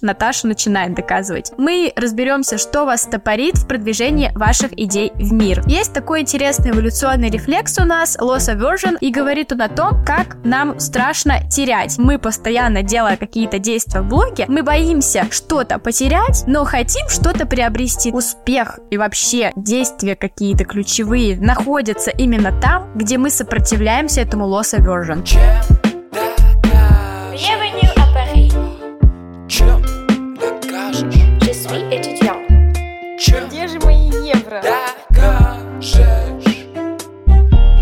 Наташа начинает доказывать. Мы разберемся, что вас стопорит в продвижении ваших идей в мир. Есть такой интересный эволюционный рефлекс у нас, loss aversion, и говорит он о том, как нам страшно терять. Мы постоянно, делая какие-то действия в блоге, мы боимся что-то потерять, но хотим что-то приобрести. Успех и вообще действия какие-то ключевые находятся именно там, где мы сопротивляемся этому loss aversion. Bienvenue suis étudiant. Чем Где же мои евро? докажешь?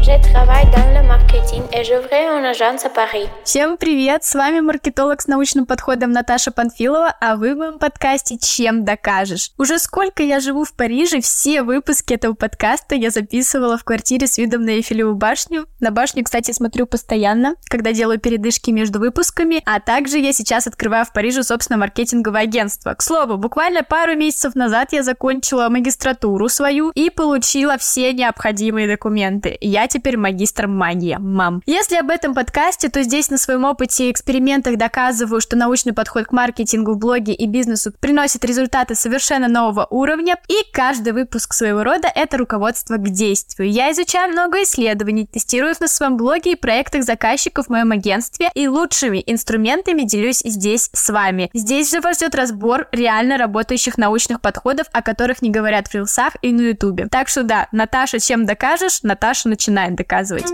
Je travaille dans le marketing Et j'ouvre une agence à Paris. Всем привет! С вами маркетолог с научным подходом Наташа Панфилова, а вы в моем подкасте «Чем докажешь?». Уже сколько я живу в Париже, все выпуски этого подкаста я записывала в квартире с видом на Эйфелеву башню. На башню, кстати, смотрю постоянно, когда делаю передышки между выпусками, а также я сейчас открываю в Париже, собственно, маркетинговое агентство. К слову, буквально пару месяцев назад я закончила магистратуру свою и получила все необходимые документы. Я теперь магистр магии, мам. Если об этом подкасте, то здесь на своем опыте и экспериментах доказываю, что научный подход к маркетингу в блоге и бизнесу приносит результаты совершенно нового уровня, и каждый выпуск своего рода — это руководство к действию. Я изучаю много исследований, тестирую их на своем блоге и проектах заказчиков в моем агентстве, и лучшими инструментами делюсь здесь с вами. Здесь же вас ждет разбор реально работающих научных подходов, о которых не говорят в рилсах и на ютубе. Так что да, Наташа, чем докажешь, Наташа начинает доказывать.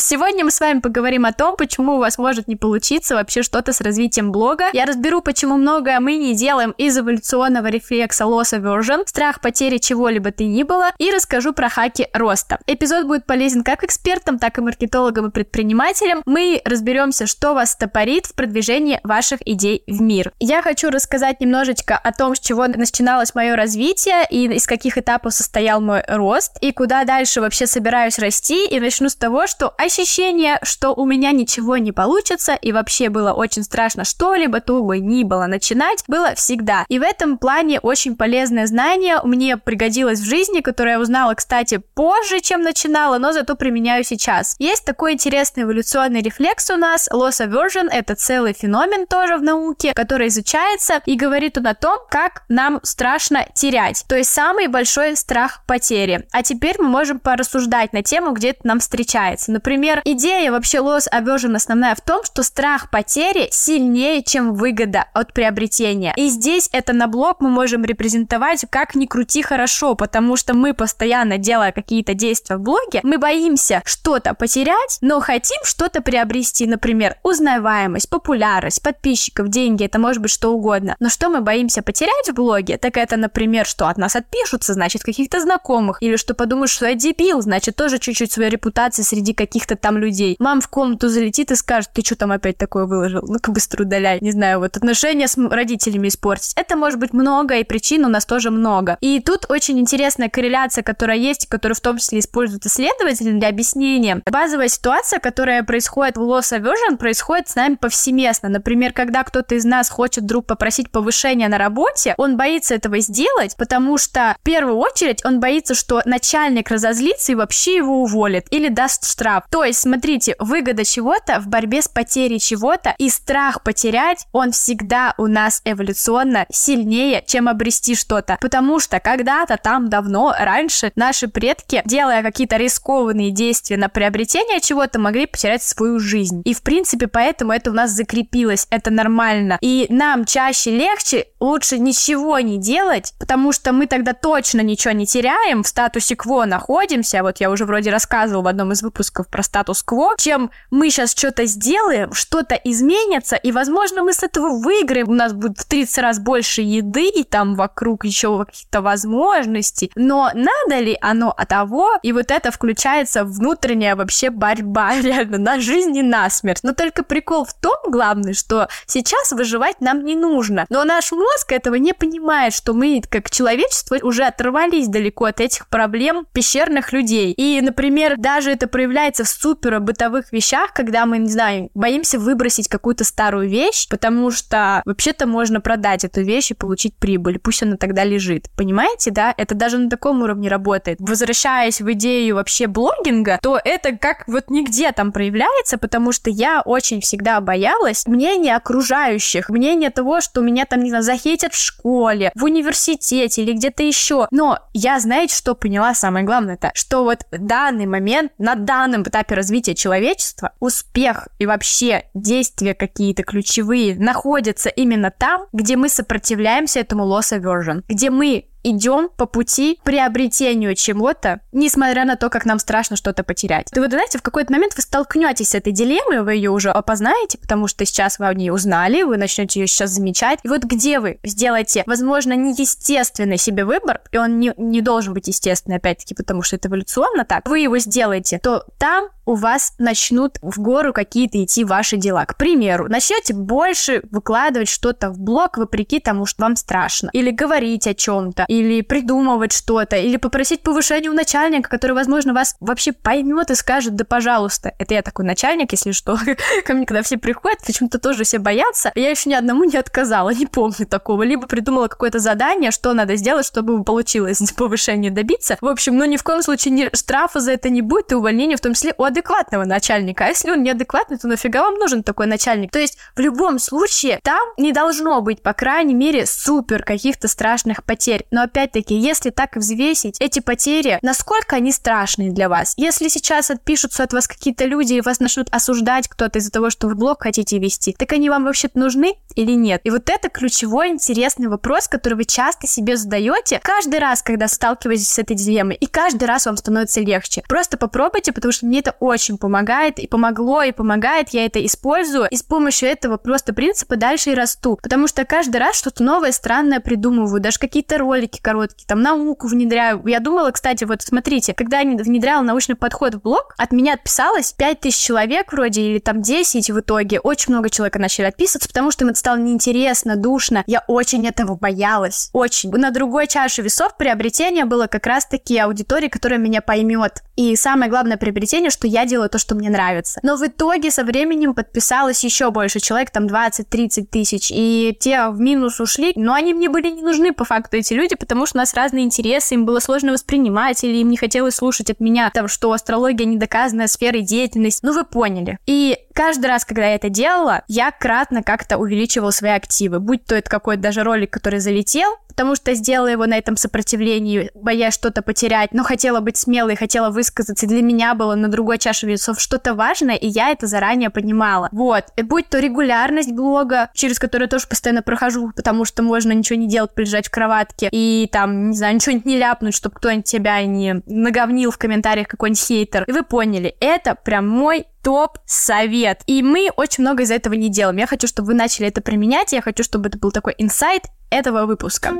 Сегодня мы с вами поговорим о том, почему у вас может не получиться вообще что-то с развитием блога. Я разберу, почему многое мы не делаем из эволюционного рефлекса loss aversion, страх потери чего-либо ты ни было, и расскажу про хаки роста. Эпизод будет полезен как экспертам, так и маркетологам и предпринимателям. Мы разберемся, что вас стопорит в продвижении ваших идей в мир. Я хочу рассказать немножечко о том, с чего начиналось мое развитие и из каких этапов состоял мой рост, и куда дальше вообще собираюсь расти, и начну с того, что ощущение, что у меня ничего не получится, и вообще было очень страшно что-либо, то бы ни было начинать, было всегда. И в этом плане очень полезное знание мне пригодилось в жизни, которое я узнала, кстати, позже, чем начинала, но зато применяю сейчас. Есть такой интересный эволюционный рефлекс у нас, loss aversion, это целый феномен тоже в науке, который изучается и говорит он о том, как нам страшно терять, то есть самый большой страх потери. А теперь мы можем порассуждать на тему, где это нам встречается. Например, идея вообще loss aversion основная в том, что страх потери сильнее, чем выгода от приобретения. И здесь это на блок мы можем репрезентовать как ни крути хорошо, потому что мы постоянно делая какие-то действия в блоге, мы боимся что-то потерять, но хотим что-то приобрести, например, узнаваемость, популярность, подписчиков, деньги, это может быть что угодно. Но что мы боимся потерять в блоге, так это, например, что от нас отпишутся, значит, каких-то знакомых, или что подумают, что я дебил, значит, тоже чуть-чуть своей репутации среди каких каких-то там людей. Мам в комнату залетит и скажет, ты что там опять такое выложил? Ну-ка быстро удаляй. Не знаю, вот отношения с родителями испортить. Это может быть много, и причин у нас тоже много. И тут очень интересная корреляция, которая есть, которую в том числе используют исследователи для объяснения. Базовая ситуация, которая происходит в loss aversion, происходит с нами повсеместно. Например, когда кто-то из нас хочет вдруг попросить повышения на работе, он боится этого сделать, потому что в первую очередь он боится, что начальник разозлится и вообще его уволит или даст штраф. То есть, смотрите, выгода чего-то в борьбе с потерей чего-то и страх потерять, он всегда у нас эволюционно сильнее, чем обрести что-то. Потому что когда-то там давно, раньше, наши предки, делая какие-то рискованные действия на приобретение чего-то, могли потерять свою жизнь. И, в принципе, поэтому это у нас закрепилось, это нормально. И нам чаще легче, лучше ничего не делать, потому что мы тогда точно ничего не теряем, в статусе кво находимся, вот я уже вроде рассказывала в одном из выпусков про статус-кво, чем мы сейчас что-то сделаем, что-то изменится, и, возможно, мы с этого выиграем, у нас будет в 30 раз больше еды, и там вокруг еще каких-то возможностей, но надо ли оно от того, и вот это включается внутренняя вообще борьба, реально, на жизнь и на смерть. Но только прикол в том, главный, что сейчас выживать нам не нужно, но наш мозг этого не понимает, что мы, как человечество, уже оторвались далеко от этих проблем пещерных людей. И, например, даже это проявляется в супер бытовых вещах, когда мы, не знаю, боимся выбросить какую-то старую вещь, потому что вообще-то можно продать эту вещь и получить прибыль, пусть она тогда лежит. Понимаете, да? Это даже на таком уровне работает. Возвращаясь в идею вообще блогинга, то это как вот нигде там проявляется, потому что я очень всегда боялась мнения окружающих, мнения того, что меня там, не знаю, захейтят в школе, в университете или где-то еще. Но я, знаете, что поняла самое главное-то? Что вот данный момент, на данном этапе развития человечества, успех и вообще действия какие-то ключевые находятся именно там, где мы сопротивляемся этому loss aversion, где мы идем по пути приобретению чего-то, несмотря на то, как нам страшно что-то потерять. И вот, знаете, в какой-то момент вы столкнетесь с этой дилеммой, вы ее уже опознаете, потому что сейчас вы о ней узнали, вы начнете ее сейчас замечать. И вот где вы сделаете, возможно, неестественный себе выбор, и он не, не должен быть естественный, опять-таки, потому что это эволюционно так, вы его сделаете, то там у вас начнут в гору какие-то идти ваши дела. К примеру, начнете больше выкладывать что-то в блог вопреки тому, что вам страшно. Или говорить о чем-то, или придумывать что-то, или попросить повышения у начальника, который, возможно, вас вообще поймет и скажет, да пожалуйста. Это я такой начальник, если что. Ко мне, когда все приходят, почему-то тоже все боятся. Я еще ни одному не отказала, не помню такого. Либо придумала какое-то задание, что надо сделать, чтобы получилось повышение добиться. В общем, ну ни в коем случае ни штрафа за это не будет, и увольнения в том числе от адекватного начальника. А если он неадекватный, то нафига вам нужен такой начальник? То есть в любом случае там не должно быть, по крайней мере, супер каких-то страшных потерь. Но опять-таки, если так взвесить эти потери, насколько они страшные для вас? Если сейчас отпишутся от вас какие-то люди и вас начнут осуждать кто-то из-за того, что вы блог хотите вести, так они вам вообще-то нужны или нет? И вот это ключевой интересный вопрос, который вы часто себе задаете каждый раз, когда сталкиваетесь с этой дилеммой, и каждый раз вам становится легче. Просто попробуйте, потому что мне это очень помогает, и помогло, и помогает, я это использую, и с помощью этого просто принципа дальше и расту, потому что каждый раз что-то новое, странное придумываю, даже какие-то ролики короткие, там науку внедряю. Я думала, кстати, вот смотрите, когда я внедряла научный подход в блог, от меня отписалось 5000 человек вроде, или там 10 в итоге, очень много человек начали отписываться, потому что им это стало неинтересно, душно, я очень этого боялась, очень. На другой чаше весов приобретение было как раз-таки аудитория, которая меня поймет. И самое главное приобретение, что я делаю то, что мне нравится. Но в итоге со временем подписалось еще больше человек, там 20-30 тысяч, и те в минус ушли, но они мне были не нужны по факту, эти люди, потому что у нас разные интересы, им было сложно воспринимать, или им не хотелось слушать от меня, там, что астрология недоказанная сфера деятельности. Ну, вы поняли. И каждый раз, когда я это делала, я кратно как-то увеличивала свои активы. Будь то это какой-то даже ролик, который залетел, потому что сделала его на этом сопротивлении, боясь что-то потерять, но хотела быть смелой, хотела высказаться. Для меня было на другой чаше весов что-то важное, и я это заранее понимала. Вот. И будь то регулярность блога, через которую тоже постоянно прохожу, потому что можно ничего не делать, полежать в кроватке и там, не знаю, ничего не ляпнуть, чтобы кто-нибудь тебя не наговнил в комментариях какой-нибудь хейтер. И вы поняли, это прям мой топ-совет. И мы очень много из этого не делаем. Я хочу, чтобы вы начали это применять, я хочу, чтобы это был такой инсайт этого выпуска.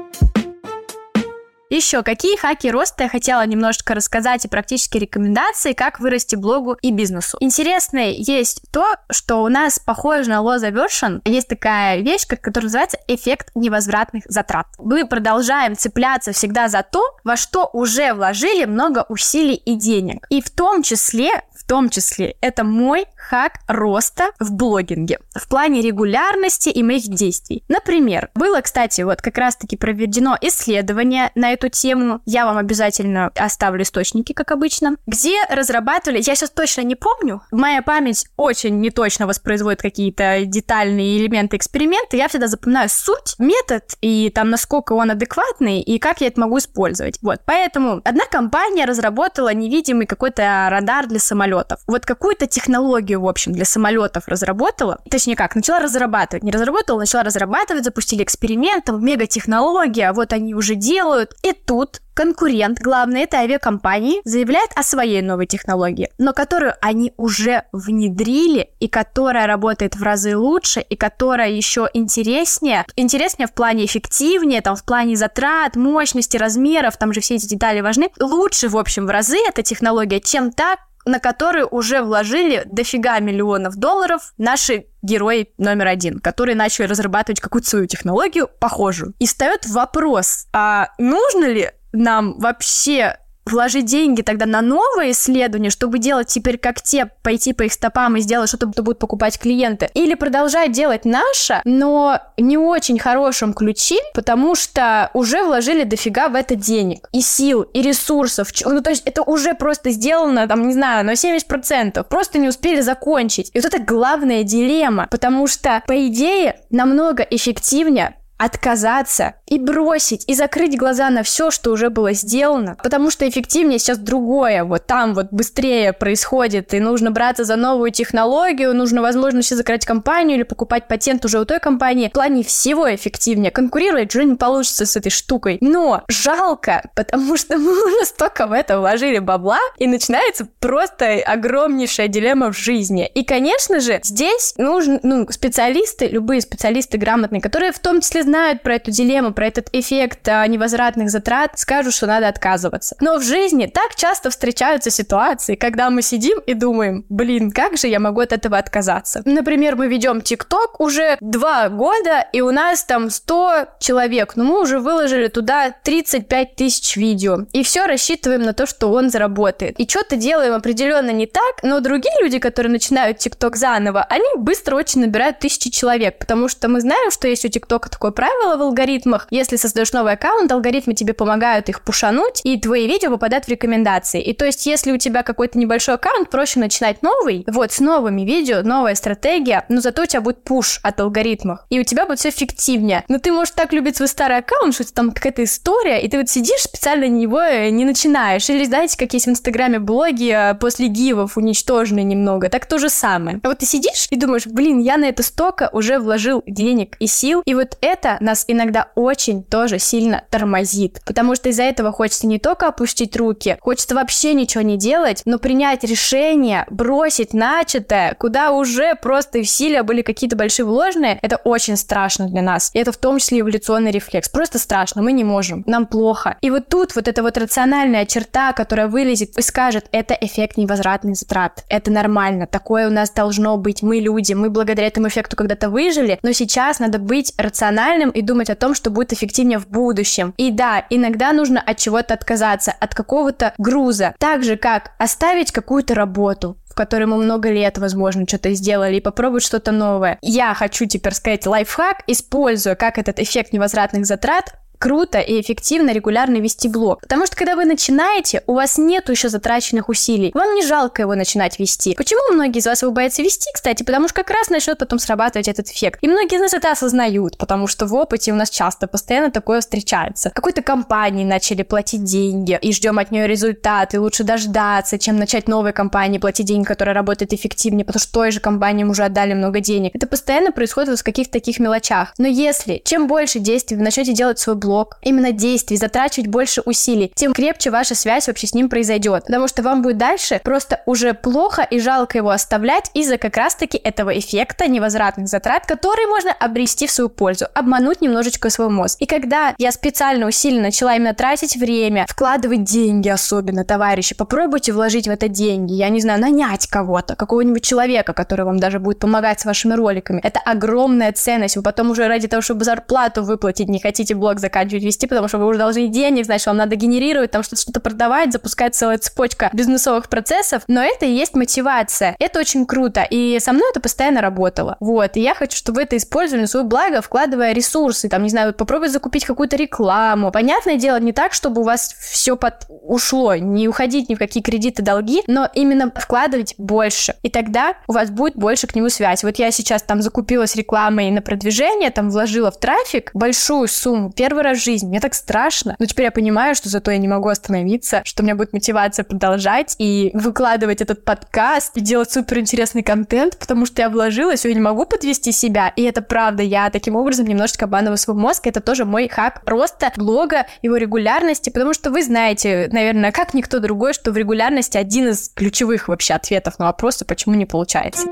Еще какие хаки роста я хотела немножечко рассказать и практические рекомендации, как вырасти блогу и бизнесу. Интересное есть то, что у нас похоже на low aversion. Есть такая вещь, которая называется эффект невозвратных затрат. Мы продолжаем цепляться всегда за то, во что уже вложили много усилий и денег. И в том числе том числе это мой хак роста в блогинге в плане регулярности и моих действий. Например, было, кстати, вот как раз-таки проведено исследование на эту тему. Я вам обязательно оставлю источники, как обычно, где разрабатывали, я сейчас точно не помню, моя память очень неточно воспроизводит какие-то детальные элементы эксперимента, я всегда запоминаю суть, метод и там насколько он адекватный и как я это могу использовать. Вот, поэтому одна компания разработала невидимый какой-то радар для самолетов. Вот какую-то технологию, в общем, для самолетов разработала, точнее как, начала разрабатывать, не разработала, начала разрабатывать, запустили эксперимент, там, мега-технология, вот они уже делают. И тут конкурент, главный этой авиакомпании, заявляет о своей новой технологии, но которую они уже внедрили и которая работает в разы лучше и которая еще интереснее. Интереснее в плане эффективнее, там в плане затрат, мощности, размеров, там же все эти детали важны. Лучше, в общем, в разы эта технология, чем та, на который уже вложили дофига миллионов долларов наши герои номер один, которые начали разрабатывать какую-то свою технологию похожую. И встает вопрос, а нужно ли нам вообще вложить деньги тогда на новые исследования, чтобы делать теперь как те, пойти по их стопам и сделать что-то, что будут покупать клиенты, или продолжать делать наше, но не очень хорошем ключе, потому что уже вложили дофига в это денег, и сил, и ресурсов. Ну, то есть это уже просто сделано, там, не знаю, на 70%. Просто не успели закончить. И вот это главная дилемма, потому что, по идее, намного эффективнее отказаться и бросить, и закрыть глаза на все, что уже было сделано, потому что эффективнее сейчас другое, вот там вот быстрее происходит, и нужно браться за новую технологию, нужно, возможно, сейчас закрыть компанию или покупать патент уже у той компании. В плане всего эффективнее. Конкурировать уже не получится с этой штукой. Но жалко, потому что мы уже столько в это вложили бабла, и начинается просто огромнейшая дилемма в жизни. И, конечно же, здесь нужны ну, специалисты, любые специалисты грамотные, которые в том числе знают про эту дилемму, про этот эффект а, невозвратных затрат, скажут, что надо отказываться. Но в жизни так часто встречаются ситуации, когда мы сидим и думаем, блин, как же я могу от этого отказаться? Например, мы ведем ТикТок уже два года, и у нас там 100 человек, но мы уже выложили туда 35 тысяч видео, и все рассчитываем на то, что он заработает. И что-то делаем определенно не так, но другие люди, которые начинают ТикТок заново, они быстро очень набирают тысячи человек, потому что мы знаем, что есть у ТикТока такое правило в алгоритмах. Если создаешь новый аккаунт, алгоритмы тебе помогают их пушануть, и твои видео попадают в рекомендации. И то есть, если у тебя какой-то небольшой аккаунт, проще начинать новый, вот, с новыми видео, новая стратегия, но зато у тебя будет пуш от алгоритмов, и у тебя будет все эффективнее. Но ты можешь так любить свой старый аккаунт, что там какая-то история, и ты вот сидишь, специально него э, не начинаешь. Или знаете, как есть в Инстаграме блоги э, после гивов уничтоженные немного, так то же самое. А вот ты сидишь и думаешь, блин, я на это столько уже вложил денег и сил, и вот это это нас иногда очень тоже сильно тормозит, потому что из-за этого хочется не только опустить руки, хочется вообще ничего не делать, но принять решение, бросить начатое, куда уже просто усилия были какие-то большие вложенные, это очень страшно для нас. И это в том числе эволюционный рефлекс. Просто страшно, мы не можем, нам плохо. И вот тут вот эта вот рациональная черта, которая вылезет и скажет, это эффект невозвратных затрат. Это нормально, такое у нас должно быть. Мы люди, мы благодаря этому эффекту когда-то выжили, но сейчас надо быть рациональным рациональным и думать о том, что будет эффективнее в будущем. И да, иногда нужно от чего-то отказаться, от какого-то груза. Так же, как оставить какую-то работу, в которой мы много лет, возможно, что-то сделали, и попробовать что-то новое. Я хочу теперь сказать лайфхак, используя как этот эффект невозвратных затрат круто и эффективно регулярно вести блог. Потому что когда вы начинаете, у вас нет еще затраченных усилий. Вам не жалко его начинать вести. Почему многие из вас его боятся вести, кстати? Потому что как раз начнет потом срабатывать этот эффект. И многие из нас это осознают, потому что в опыте у нас часто постоянно такое встречается. Какой-то компании начали платить деньги и ждем от нее результат, и лучше дождаться, чем начать новой компании платить деньги, которая работает эффективнее, потому что той же компании уже отдали много денег. Это постоянно происходит в каких-то таких мелочах. Но если чем больше действий вы начнете делать свой блог, блок, именно действий, затрачивать больше усилий, тем крепче ваша связь вообще с ним произойдет. Потому что вам будет дальше просто уже плохо и жалко его оставлять из-за как раз-таки этого эффекта невозвратных затрат, которые можно обрести в свою пользу, обмануть немножечко свой мозг. И когда я специально усиленно начала именно тратить время, вкладывать деньги особенно, товарищи, попробуйте вложить в это деньги, я не знаю, нанять кого-то, какого-нибудь человека, который вам даже будет помогать с вашими роликами. Это огромная ценность. Вы потом уже ради того, чтобы зарплату выплатить, не хотите блог заканчивать вести, потому что вы уже должны денег, значит, вам надо генерировать, там что-то что продавать, запускать целая цепочка бизнесовых процессов, но это и есть мотивация. Это очень круто, и со мной это постоянно работало. Вот, и я хочу, чтобы вы это использовали на свое благо, вкладывая ресурсы, там, не знаю, попробовать закупить какую-то рекламу. Понятное дело, не так, чтобы у вас все под ушло, не уходить ни в какие кредиты, долги, но именно вкладывать больше. И тогда у вас будет больше к нему связь. Вот я сейчас там закупилась рекламой на продвижение, там вложила в трафик большую сумму. Первый раз раз в жизни. Мне так страшно. Но теперь я понимаю, что зато я не могу остановиться, что у меня будет мотивация продолжать и выкладывать этот подкаст и делать супер интересный контент, потому что я вложилась, я не могу подвести себя. И это правда, я таким образом немножечко обманываю свой мозг. Это тоже мой хак роста блога, его регулярности, потому что вы знаете, наверное, как никто другой, что в регулярности один из ключевых вообще ответов на вопросы, почему не получается.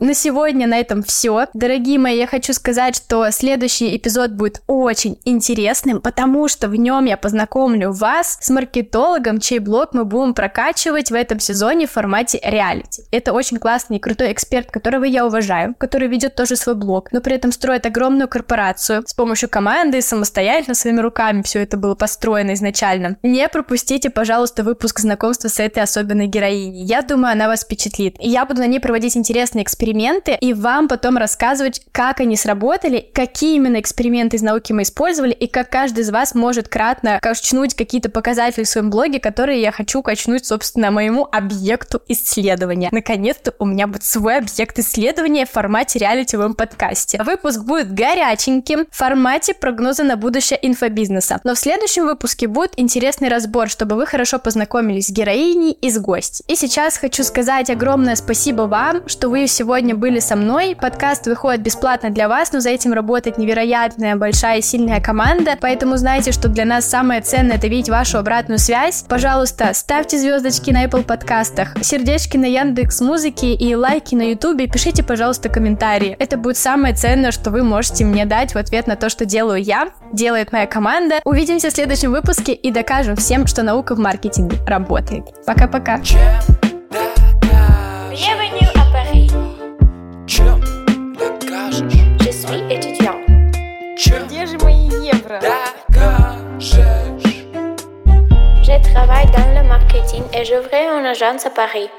На сегодня на этом все. Дорогие мои, я хочу сказать, что следующий эпизод будет очень интересным, потому что в нем я познакомлю вас с маркетологом, чей блог мы будем прокачивать в этом сезоне в формате реалити. Это очень классный и крутой эксперт, которого я уважаю, который ведет тоже свой блог, но при этом строит огромную корпорацию с помощью команды, самостоятельно, своими руками все это было построено изначально. Не пропустите, пожалуйста, выпуск знакомства с этой особенной героиней. Я думаю, она вас впечатлит. И я буду на ней проводить интересные эксперименты и вам потом рассказывать, как они сработали, какие именно эксперименты из науки мы использовали и как каждый из вас может кратно качнуть какие-то показатели в своем блоге, которые я хочу качнуть, собственно, моему объекту исследования. Наконец-то у меня будет свой объект исследования в формате реалити подкасте. Выпуск будет горяченьким в формате прогноза на будущее инфобизнеса. Но в следующем выпуске будет интересный разбор, чтобы вы хорошо познакомились с героиней и с гостем. И сейчас хочу сказать огромное спасибо вам, что вы сегодня были со мной. Подкаст выходит бесплатно для вас, но за этим работает невероятная, большая и сильная команда. Поэтому знайте, что для нас самое ценное это видеть вашу обратную связь. Пожалуйста, ставьте звездочки на Apple подкастах, сердечки на Яндекс Музыке и лайки на Ютубе. Пишите, пожалуйста, комментарии. Это будет самое ценное, что вы можете мне дать в ответ на то, что делаю я, делает моя команда. Увидимся в следующем выпуске и докажем всем, что наука в маркетинге работает. Пока-пока. Чем et j'ouvrais une agence à Paris.